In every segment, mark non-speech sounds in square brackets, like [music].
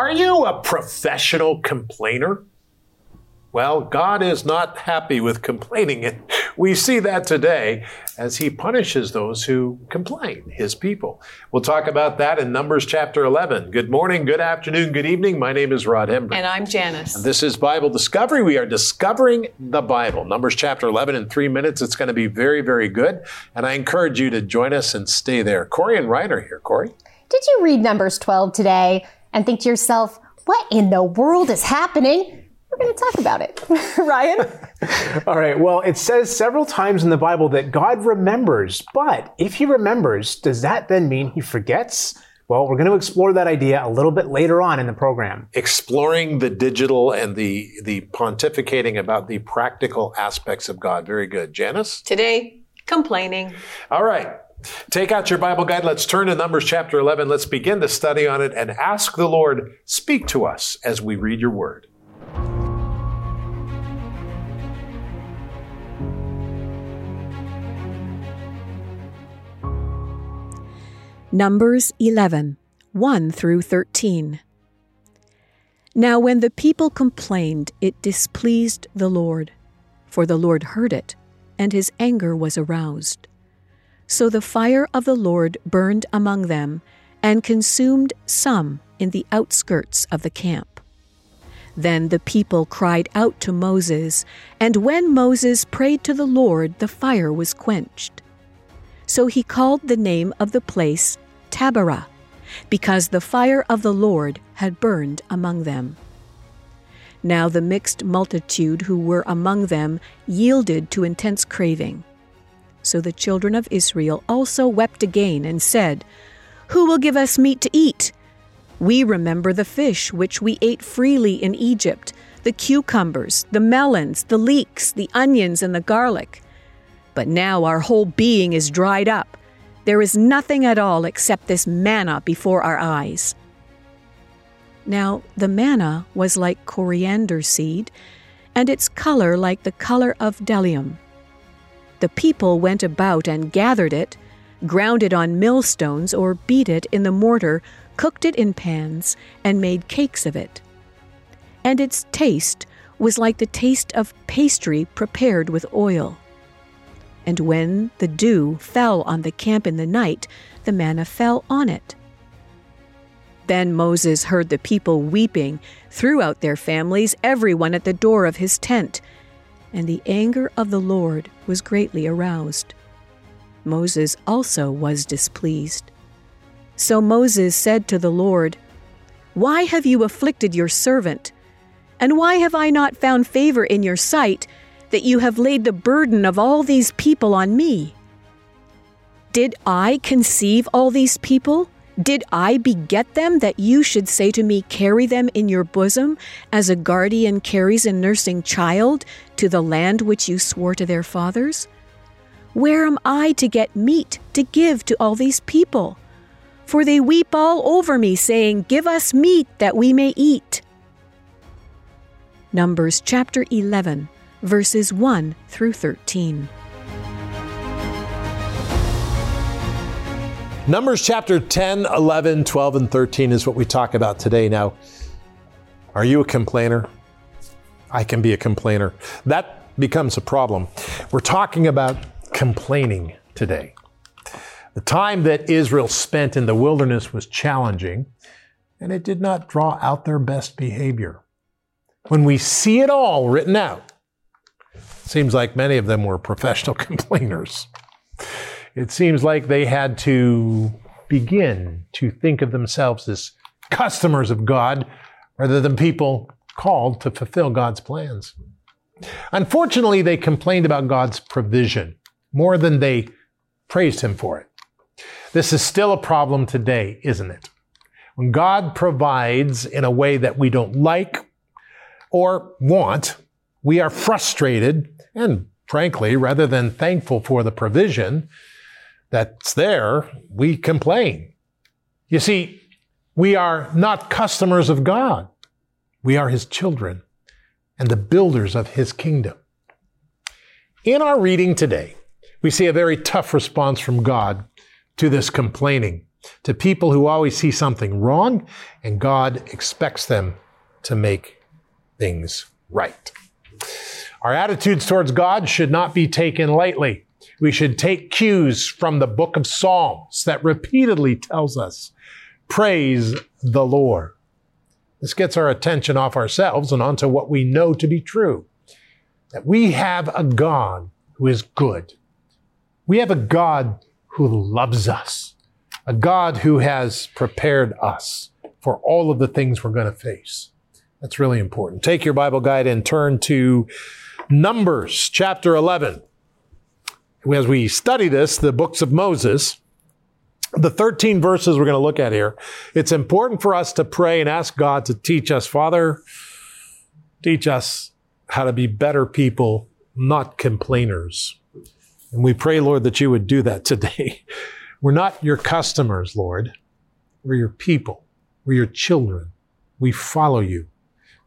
Are you a professional complainer? Well, God is not happy with complaining. And we see that today as he punishes those who complain, his people. We'll talk about that in Numbers chapter 11. Good morning, good afternoon, good evening. My name is Rod Hembree. And I'm Janice. And this is Bible Discovery. We are discovering the Bible. Numbers chapter 11 in three minutes. It's going to be very, very good. And I encourage you to join us and stay there. Corey and Ryan are here. Corey? Did you read Numbers 12 today and think to yourself, what in the world is happening? we're going to talk about it. [laughs] Ryan? All right. Well, it says several times in the Bible that God remembers. But if he remembers, does that then mean he forgets? Well, we're going to explore that idea a little bit later on in the program. Exploring the digital and the, the pontificating about the practical aspects of God. Very good. Janice? Today, complaining. All right. Take out your Bible guide. Let's turn to Numbers chapter 11. Let's begin to study on it and ask the Lord, speak to us as we read your word. Numbers 11 1 through 13. Now, when the people complained, it displeased the Lord, for the Lord heard it, and his anger was aroused. So the fire of the Lord burned among them, and consumed some in the outskirts of the camp. Then the people cried out to Moses, and when Moses prayed to the Lord, the fire was quenched. So he called the name of the place Taberah, because the fire of the Lord had burned among them. Now the mixed multitude who were among them yielded to intense craving. So the children of Israel also wept again and said, Who will give us meat to eat? We remember the fish which we ate freely in Egypt, the cucumbers, the melons, the leeks, the onions, and the garlic. But now our whole being is dried up. There is nothing at all except this manna before our eyes. Now the manna was like coriander seed, and its color like the color of bdellium. The people went about and gathered it, ground it on millstones, or beat it in the mortar, cooked it in pans, and made cakes of it. And its taste was like the taste of pastry prepared with oil. And when the dew fell on the camp in the night, the manna fell on it. Then Moses heard the people weeping, throughout their families, everyone at the door of his tent, and the anger of the Lord was greatly aroused. Moses also was displeased. So Moses said to the Lord, Why have you afflicted your servant? And why have I not found favor in your sight? that you have laid the burden of all these people on me. Did I conceive all these people? Did I beget them that you should say to me, Carry them in your bosom, as a guardian carries a nursing child to the land which you swore to their fathers? Where am I to get meat to give to all these people? For they weep all over me, saying, Give us meat that we may eat. Numbers chapter 11 verses 1 through 13. Numbers chapter 10, 11, 12, and 13 is what we talk about today. Now, are you a complainer? I can be a complainer. That becomes a problem. We're talking about complaining today. The time that Israel spent in the wilderness was challenging, and it did not draw out their best behavior. When we see it all written out, Seems like many of them were professional [laughs] complainers. It seems like they had to begin to think of themselves as customers of God rather than people called to fulfill God's plans. Unfortunately, they complained about God's provision more than they praised Him for it. This is still a problem today, isn't it? When God provides in a way that we don't like or want, we are frustrated and frankly, rather than thankful for the provision that's there, we complain. You see, we are not customers of God. We are His children and the builders of His kingdom. In our reading today, we see a very tough response from God to this complaining. to people who always see something wrong, and God expects them to make things right. Our attitudes towards God should not be taken lightly. We should take cues from the book of Psalms that repeatedly tells us, praise the Lord. This gets our attention off ourselves and onto what we know to be true. That we have a God who is good. We have a God who loves us. A God who has prepared us for all of the things we're going to face. That's really important. Take your Bible guide and turn to Numbers chapter 11. As we study this, the books of Moses, the 13 verses we're going to look at here, it's important for us to pray and ask God to teach us, Father, teach us how to be better people, not complainers. And we pray, Lord, that you would do that today. [laughs] We're not your customers, Lord. We're your people. We're your children. We follow you.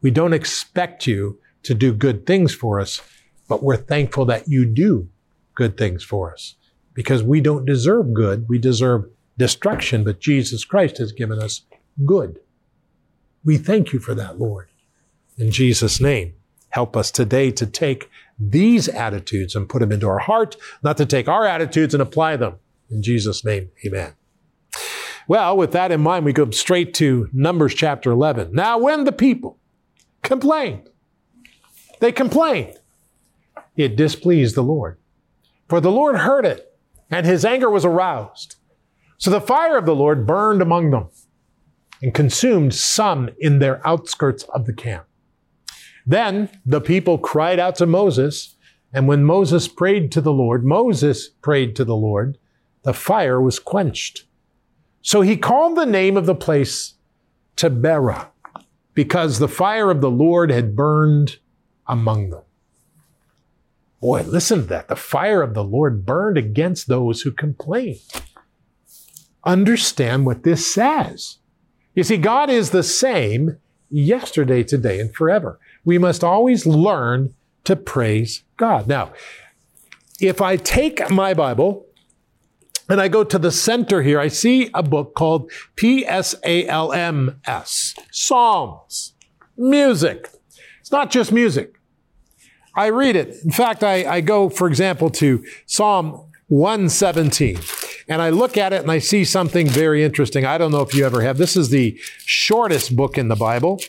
We don't expect you to do good things for us, but we're thankful that you do good things for us because we don't deserve good. We deserve destruction, but Jesus Christ has given us good. We thank you for that, Lord. In Jesus' name, help us today to take these attitudes and put them into our heart, not to take our attitudes and apply them. In Jesus' name, amen. Well, with that in mind, we go straight to Numbers chapter 11. Now, when the people complained, they complained, it displeased the Lord. For the Lord heard it, and his anger was aroused. So the fire of the Lord burned among them and consumed some in their outskirts of the camp. Then the people cried out to Moses, and when Moses prayed to the Lord, Moses prayed to the Lord, the fire was quenched. So he called the name of the place Taberah, because the fire of the Lord had burned among them. Boy, listen to that. The fire of the Lord burned against those who complained. Understand what this says. You see, God is the same yesterday, today, and forever. We must always learn to praise God. Now, if I take my Bible and I go to the center here, I see a book called P S A L M S Psalms, music. It's not just music. I read it. In fact, I, I go, for example, to Psalm 117 and I look at it and I see something very interesting. I don't know if you ever have. This is the shortest book in the Bible.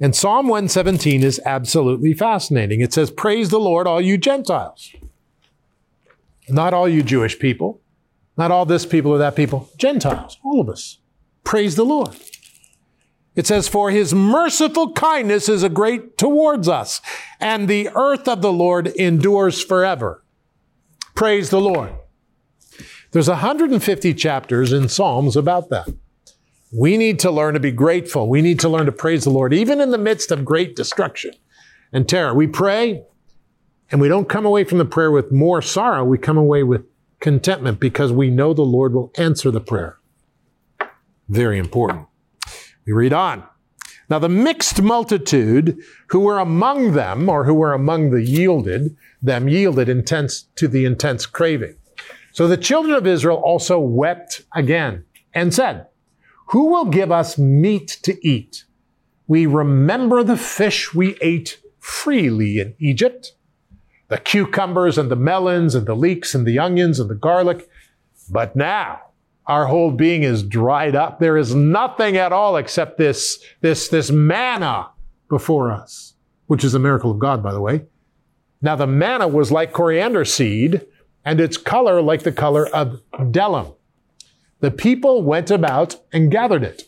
And Psalm 117 is absolutely fascinating. It says, Praise the Lord, all you Gentiles. Not all you Jewish people, not all this people or that people, Gentiles, all of us. Praise the Lord. It says, For his merciful kindness is a great towards us, and the earth of the Lord endures forever. Praise the Lord. There's 150 chapters in Psalms about that. We need to learn to be grateful. We need to learn to praise the Lord, even in the midst of great destruction and terror. We pray and we don't come away from the prayer with more sorrow. We come away with contentment because we know the Lord will answer the prayer. Very important. We read on. Now, the mixed multitude who were among them, or who were among the yielded, them yielded intense to the intense craving. So the children of Israel also wept again and said, Who will give us meat to eat? We remember the fish we ate freely in Egypt, the cucumbers and the melons and the leeks and the onions and the garlic. But now our whole being is dried up. There is nothing at all except this, this, this manna before us, which is a miracle of God, by the way. Now the manna was like coriander seed and its color like the color of bdellium. The people went about and gathered it,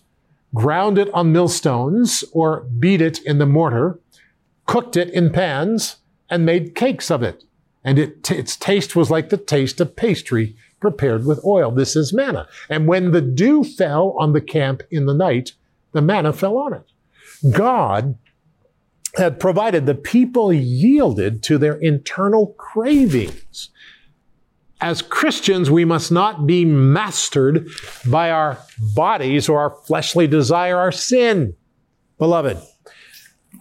ground it on millstones or beat it in the mortar, cooked it in pans, and made cakes of it. And it, its taste was like the taste of pastry prepared with oil. This is manna. And when the dew fell on the camp in the night, the manna fell on it. God had provided the people yielded to their internal cravings as Christians, we must not be mastered by our bodies or our fleshly desire, our sin. Beloved,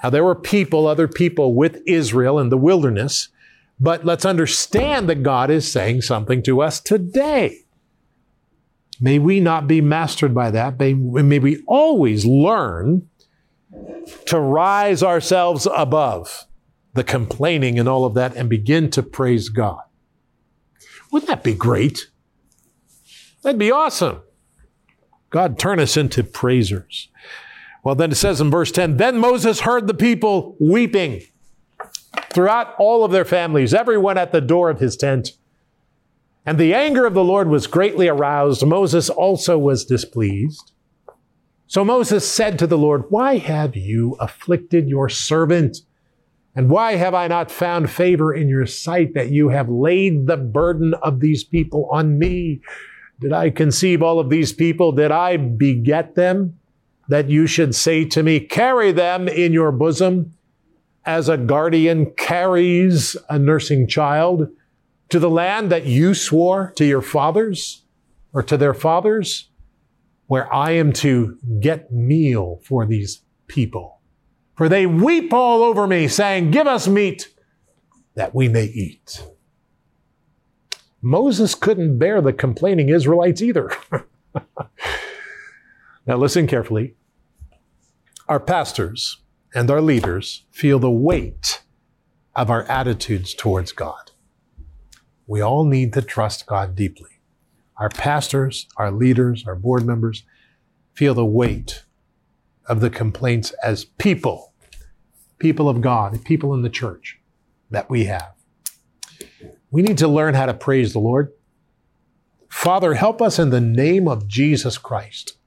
now there were people, other people with Israel in the wilderness, but let's understand that God is saying something to us today. May we not be mastered by that. May, we always learn to rise ourselves above the complaining and all of that and begin to praise God. Wouldn't that be great? That'd be awesome. God, turn us into praisers. Well, then it says in verse 10 Then Moses heard the people weeping throughout all of their families, everyone at the door of his tent. And the anger of the Lord was greatly aroused. Moses also was displeased. So Moses said to the Lord, Why have you afflicted your servant? And why have I not found favor in your sight that you have laid the burden of these people on me? Did I conceive all of these people? Did I beget them? That you should say to me, Carry them in your bosom as a guardian carries a nursing child to the land that you swore to your fathers or to their fathers, where I am to get meal for these people. For they weep all over me, saying, Give us meat that we may eat. Moses couldn't bear the complaining Israelites either. [laughs] now, listen carefully. Our pastors and our leaders feel the weight of our attitudes towards God. We all need to trust God deeply. Our pastors, our leaders, our board members feel the weight of the complaints as people, people of God, people in the church that we have. We need to learn how to praise the Lord. Father, help us in the name of Jesus Christ,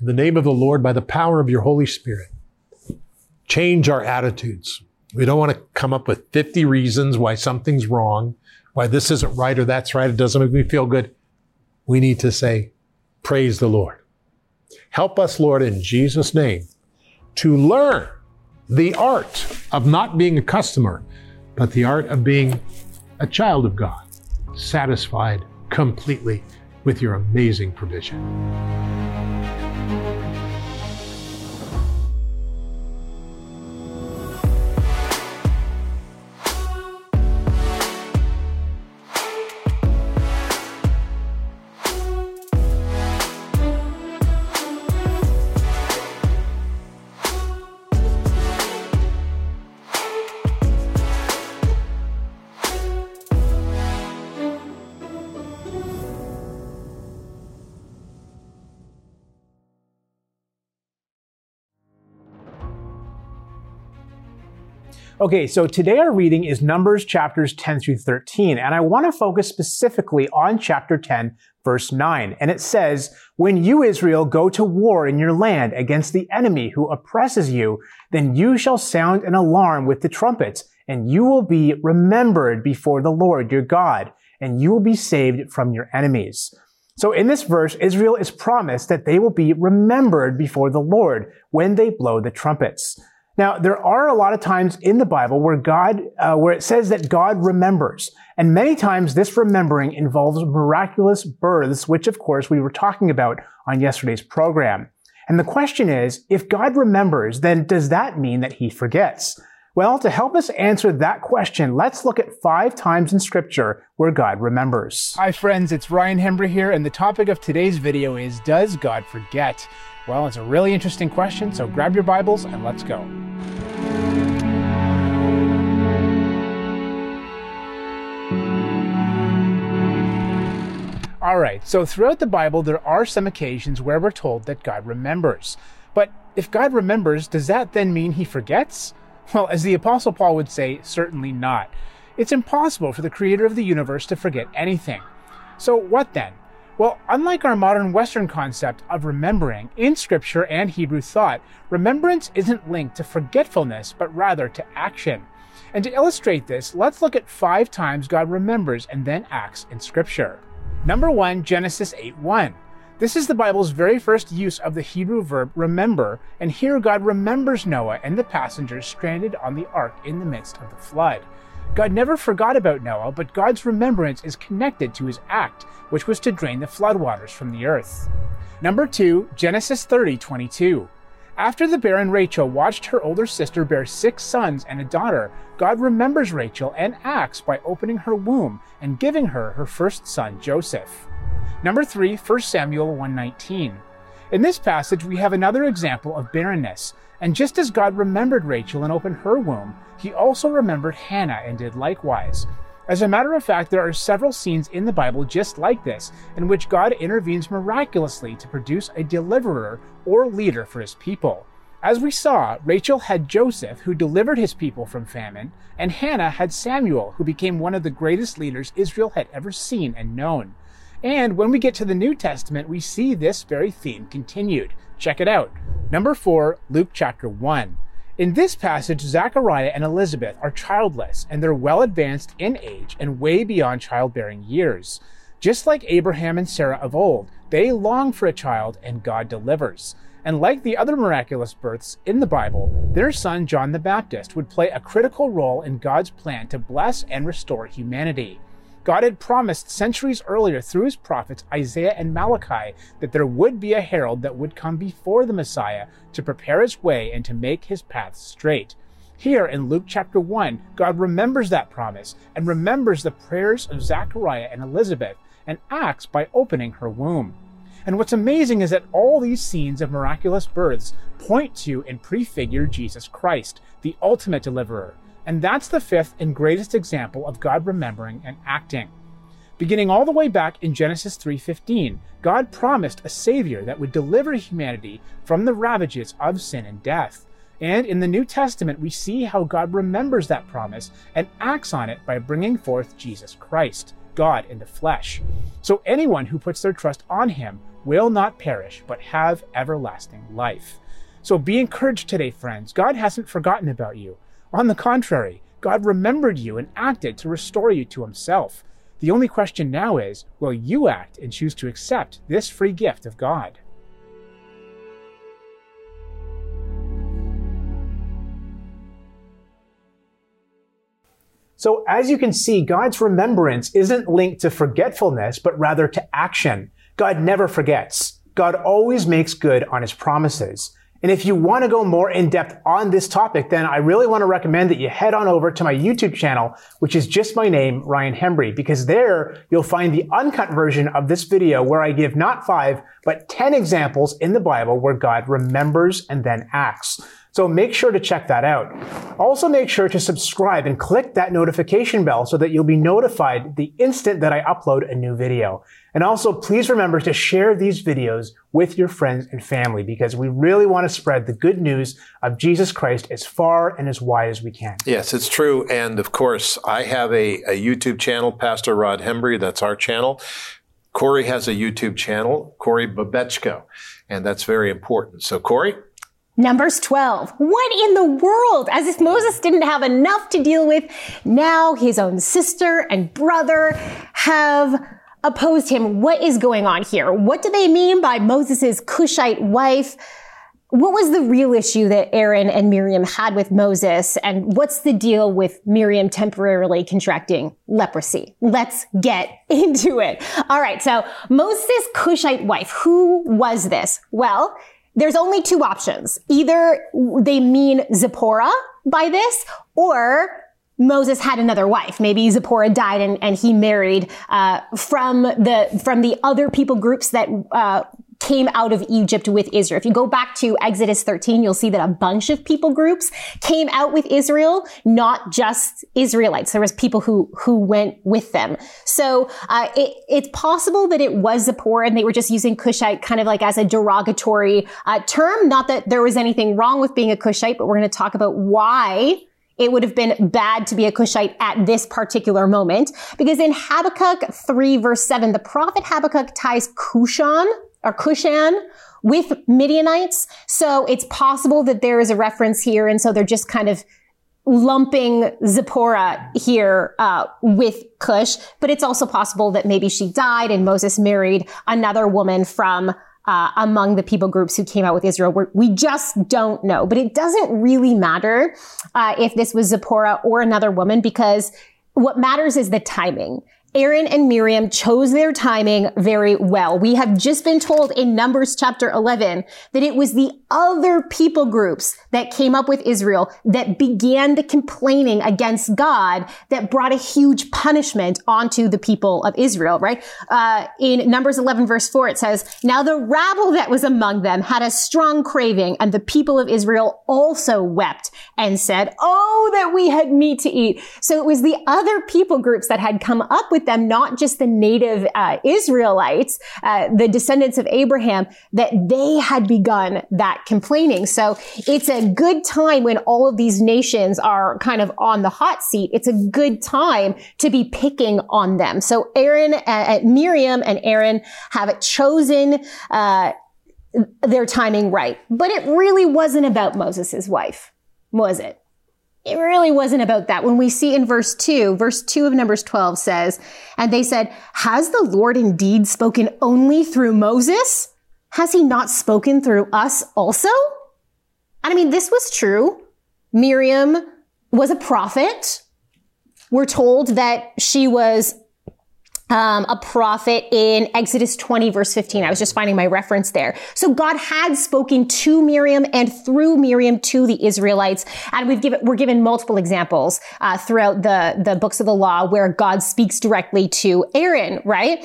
in the name of the Lord, by the power of your Holy Spirit. Change our attitudes. We don't want to come up with 50 reasons why something's wrong, why this isn't right or that's right. It doesn't make me feel good. We need to say, Praise the Lord. Help us, Lord, in Jesus' name, to learn the art of not being a customer, but the art of being a child of God, satisfied completely with your amazing provision. Okay, so today our reading is Numbers chapters 10 through 13, and I want to focus specifically on chapter 10, verse 9. And it says, When you, Israel, go to war in your land against the enemy who oppresses you, then you shall sound an alarm with the trumpets, and you will be remembered before the Lord your God, and you will be saved from your enemies. So in this verse, Israel is promised that they will be remembered before the Lord when they blow the trumpets. Now, there are a lot of times in the Bible where God, uh, where it says that God remembers. And many times this remembering involves miraculous births, which of course we were talking about on yesterday's program. And the question is, if God remembers, then does that mean that he forgets? Well, to help us answer that question, let's look at five times in scripture where God remembers. Hi friends, it's Ryan Hembree here, and the topic of today's video is, does God forget? Well, it's a really interesting question, so grab your Bibles and let's go. All right, so throughout the Bible, there are some occasions where we're told that God remembers. But if God remembers, does that then mean he forgets? Well, as the Apostle Paul would say, certainly not. It's impossible for the creator of the universe to forget anything. So, what then? Well, unlike our modern Western concept of remembering, in Scripture and Hebrew thought, remembrance isn't linked to forgetfulness, but rather to action. And to illustrate this, let's look at five times God remembers and then acts in Scripture. Number one, Genesis 8 1. This is the Bible's very first use of the Hebrew verb remember, and here God remembers Noah and the passengers stranded on the ark in the midst of the flood. God never forgot about Noah, but God's remembrance is connected to his act, which was to drain the floodwaters from the earth. Number 2, Genesis 30 22. After the barren Rachel watched her older sister bear six sons and a daughter, God remembers Rachel and acts by opening her womb and giving her her first son, Joseph. Number 3, 1 Samuel 119. In this passage, we have another example of barrenness. And just as God remembered Rachel and opened her womb, he also remembered Hannah and did likewise. As a matter of fact, there are several scenes in the Bible just like this, in which God intervenes miraculously to produce a deliverer or leader for his people. As we saw, Rachel had Joseph, who delivered his people from famine, and Hannah had Samuel, who became one of the greatest leaders Israel had ever seen and known. And when we get to the New Testament, we see this very theme continued. Check it out. Number 4, Luke chapter 1. In this passage, Zachariah and Elizabeth are childless, and they're well advanced in age and way beyond childbearing years. Just like Abraham and Sarah of old, they long for a child, and God delivers. And like the other miraculous births in the Bible, their son John the Baptist would play a critical role in God's plan to bless and restore humanity. God had promised centuries earlier through his prophets Isaiah and Malachi that there would be a herald that would come before the Messiah to prepare his way and to make his path straight. Here in Luke chapter 1, God remembers that promise and remembers the prayers of Zachariah and Elizabeth and acts by opening her womb. And what's amazing is that all these scenes of miraculous births point to and prefigure Jesus Christ, the ultimate deliverer, and that's the fifth and greatest example of God remembering and acting. Beginning all the way back in Genesis 3:15, God promised a savior that would deliver humanity from the ravages of sin and death. And in the New Testament, we see how God remembers that promise and acts on it by bringing forth Jesus Christ, God in the flesh. So anyone who puts their trust on him will not perish, but have everlasting life. So be encouraged today, friends. God hasn't forgotten about you. On the contrary, God remembered you and acted to restore you to himself. The only question now is will you act and choose to accept this free gift of God? So, as you can see, God's remembrance isn't linked to forgetfulness, but rather to action. God never forgets. God always makes good on his promises. And if you want to go more in depth on this topic, then I really want to recommend that you head on over to my YouTube channel, which is just my name, Ryan Hembree, because there you'll find the uncut version of this video where I give not five, but 10 examples in the Bible where God remembers and then acts. So make sure to check that out. Also make sure to subscribe and click that notification bell so that you'll be notified the instant that I upload a new video. And also please remember to share these videos with your friends and family because we really want to spread the good news of Jesus Christ as far and as wide as we can. Yes, it's true. And of course, I have a, a YouTube channel, Pastor Rod Hembree. That's our channel. Corey has a YouTube channel, Corey Babechko, and that's very important. So, Corey? Numbers 12. What in the world? As if Moses didn't have enough to deal with, now his own sister and brother have opposed him. What is going on here? What do they mean by Moses' Cushite wife? What was the real issue that Aaron and Miriam had with Moses? And what's the deal with Miriam temporarily contracting leprosy? Let's get [laughs] into it. All right. So Moses' Cushite wife, who was this? Well, there's only two options. Either they mean Zipporah by this, or Moses had another wife. Maybe Zipporah died and, and he married uh, from the from the other people groups that uh, came out of Egypt with Israel. If you go back to Exodus 13, you'll see that a bunch of people groups came out with Israel, not just Israelites. There was people who, who went with them. So, uh, it, it's possible that it was Zipporah and they were just using Cushite kind of like as a derogatory uh, term. Not that there was anything wrong with being a Cushite, but we're going to talk about why it would have been bad to be a Cushite at this particular moment. Because in Habakkuk 3 verse 7, the prophet Habakkuk ties Cushan or Cushan with Midianites. So it's possible that there is a reference here. And so they're just kind of lumping Zipporah here uh, with Cush. But it's also possible that maybe she died and Moses married another woman from uh, among the people groups who came out with Israel. We're, we just don't know. But it doesn't really matter uh, if this was Zipporah or another woman because what matters is the timing. Aaron and Miriam chose their timing very well. We have just been told in Numbers chapter 11 that it was the other people groups that came up with Israel that began the complaining against God that brought a huge punishment onto the people of Israel, right? Uh, in Numbers 11 verse 4, it says, Now the rabble that was among them had a strong craving and the people of Israel also wept and said, Oh, that we had meat to eat. So it was the other people groups that had come up with them, not just the native uh, Israelites, uh, the descendants of Abraham, that they had begun that complaining. So it's a good time when all of these nations are kind of on the hot seat. It's a good time to be picking on them. So Aaron, uh, uh Miriam and Aaron have chosen, uh, their timing right. But it really wasn't about Moses' wife, was it? It really wasn't about that. When we see in verse 2, verse 2 of Numbers 12 says, And they said, Has the Lord indeed spoken only through Moses? Has he not spoken through us also? And I mean, this was true. Miriam was a prophet. We're told that she was um, a prophet in Exodus 20 verse 15. I was just finding my reference there. So God had spoken to Miriam and through Miriam to the Israelites. And we've given, we're given multiple examples, uh, throughout the, the books of the law where God speaks directly to Aaron, right?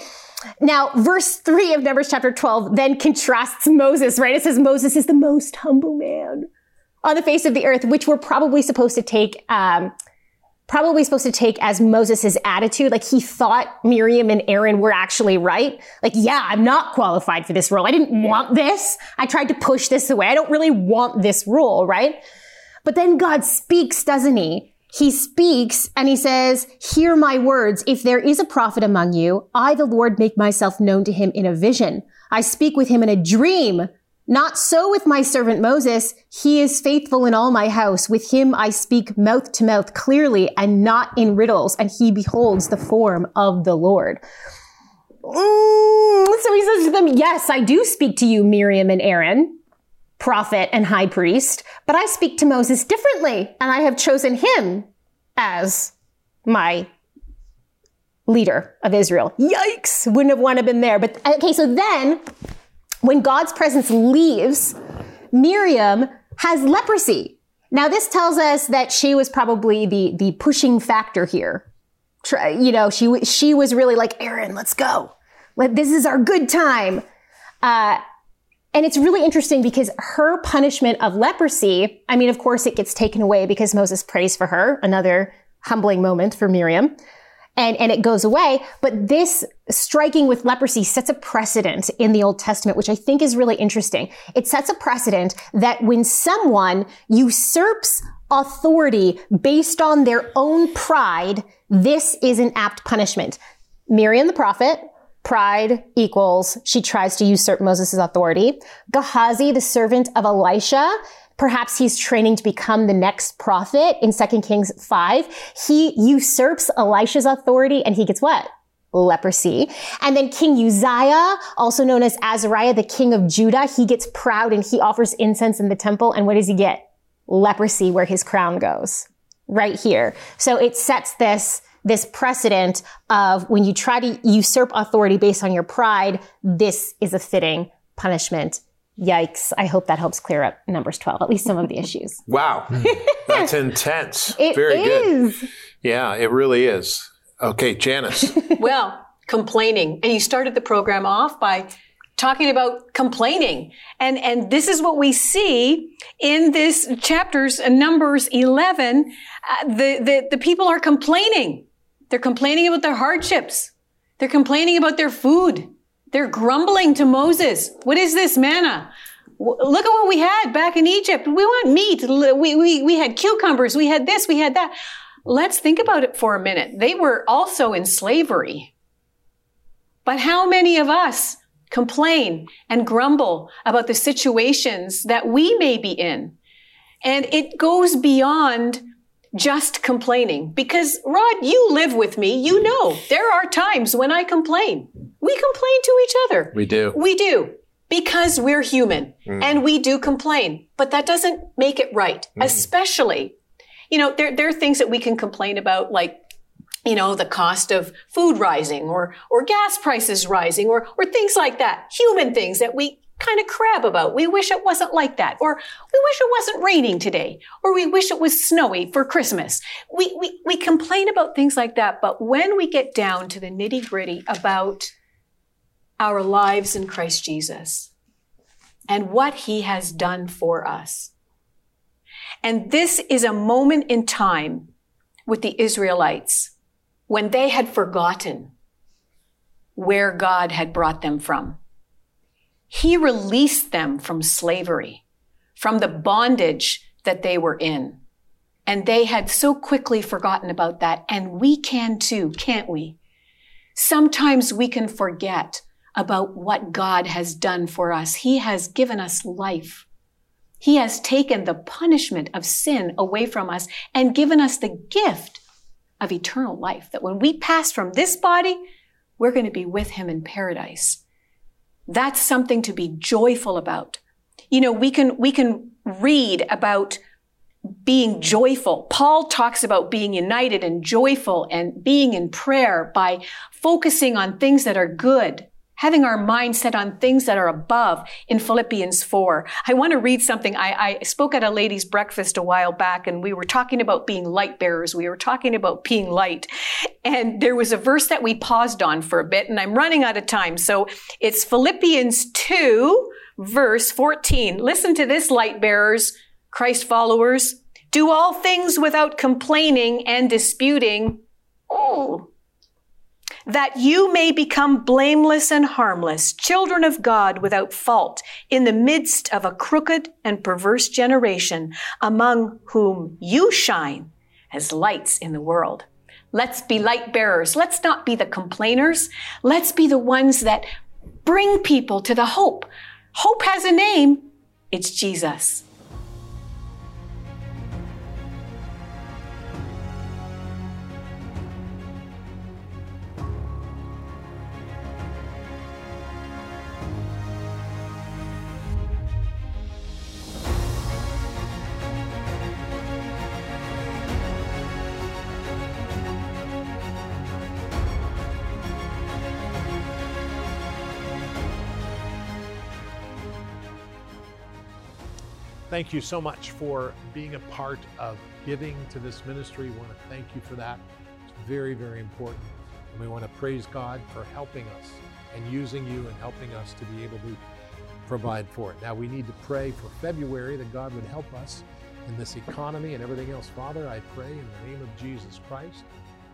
Now, verse 3 of Numbers chapter 12 then contrasts Moses, right? It says Moses is the most humble man on the face of the earth, which we're probably supposed to take, um, probably supposed to take as Moses' attitude. Like he thought Miriam and Aaron were actually right. Like, yeah, I'm not qualified for this role. I didn't want this. I tried to push this away. I don't really want this role, right? But then God speaks, doesn't he? He speaks and he says, hear my words. If there is a prophet among you, I, the Lord, make myself known to him in a vision. I speak with him in a dream. Not so with my servant Moses. He is faithful in all my house. With him I speak mouth to mouth clearly and not in riddles, and he beholds the form of the Lord. Mm, so he says to them, Yes, I do speak to you, Miriam and Aaron, prophet and high priest, but I speak to Moses differently, and I have chosen him as my leader of Israel. Yikes! Wouldn't have wanted to been there. But okay, so then when God's presence leaves, Miriam has leprosy. Now, this tells us that she was probably the, the pushing factor here. You know, she, she was really like, Aaron, let's go. This is our good time. Uh, and it's really interesting because her punishment of leprosy, I mean, of course, it gets taken away because Moses prays for her, another humbling moment for Miriam and, and it goes away. But this striking with leprosy sets a precedent in the Old Testament, which I think is really interesting. It sets a precedent that when someone usurps authority based on their own pride, this is an apt punishment. Miriam the prophet, pride equals she tries to usurp Moses' authority. Gehazi, the servant of Elisha, Perhaps he's training to become the next prophet in 2 Kings 5. He usurps Elisha's authority and he gets what? leprosy. And then King Uzziah, also known as Azariah, the king of Judah, he gets proud and he offers incense in the temple. And what does he get? Leprosy where his crown goes. Right here. So it sets this, this precedent of when you try to usurp authority based on your pride, this is a fitting punishment Yikes. I hope that helps clear up Numbers 12, at least some of the [laughs] issues. Wow. [laughs] That's intense. It Very is. good. Yeah, it really is. Okay, Janice. [laughs] well, complaining. And you started the program off by talking about complaining. And, and this is what we see in this chapters, Numbers 11. Uh, the, the, the people are complaining. They're complaining about their hardships. They're complaining about their food. They're grumbling to Moses. What is this manna? Look at what we had back in Egypt. We want meat. We, we, we had cucumbers. We had this. We had that. Let's think about it for a minute. They were also in slavery. But how many of us complain and grumble about the situations that we may be in? And it goes beyond just complaining. Because Rod, you live with me. You know there are times when I complain. We complain to each other. We do. We do. Because we're human mm. and we do complain. But that doesn't make it right. Mm. Especially, you know, there, there are things that we can complain about, like you know, the cost of food rising or, or gas prices rising or, or things like that. Human things that we kind of crab about. We wish it wasn't like that. Or we wish it wasn't raining today. Or we wish it was snowy for Christmas. We, we, we complain about things like that. But when we get down to the nitty gritty about our lives in Christ Jesus and what he has done for us. And this is a moment in time with the Israelites when they had forgotten where God had brought them from. He released them from slavery, from the bondage that they were in. And they had so quickly forgotten about that. And we can too, can't we? Sometimes we can forget about what God has done for us. He has given us life. He has taken the punishment of sin away from us and given us the gift of eternal life. That when we pass from this body, we're going to be with Him in paradise. That's something to be joyful about. You know, we can, we can read about being joyful. Paul talks about being united and joyful and being in prayer by focusing on things that are good having our mind set on things that are above in Philippians 4. I want to read something. I, I, spoke at a ladies' breakfast a while back and we were talking about being light bearers. We were talking about being light. And there was a verse that we paused on for a bit and I'm running out of time. So it's Philippians 2 verse 14. Listen to this, light bearers, Christ followers. Do all things without complaining and disputing. Oh, that you may become blameless and harmless, children of God without fault, in the midst of a crooked and perverse generation, among whom you shine as lights in the world. Let's be light bearers. Let's not be the complainers. Let's be the ones that bring people to the hope. Hope has a name. It's Jesus. Thank you so much for being a part of giving to this ministry. We want to thank you for that. It's very, very important. And we want to praise God for helping us and using you and helping us to be able to provide for it. Now, we need to pray for February that God would help us in this economy and everything else. Father, I pray in the name of Jesus Christ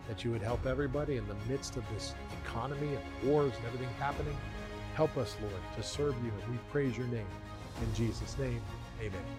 that you would help everybody in the midst of this economy and wars and everything happening. Help us, Lord, to serve you, and we praise your name. In Jesus' name, Amen.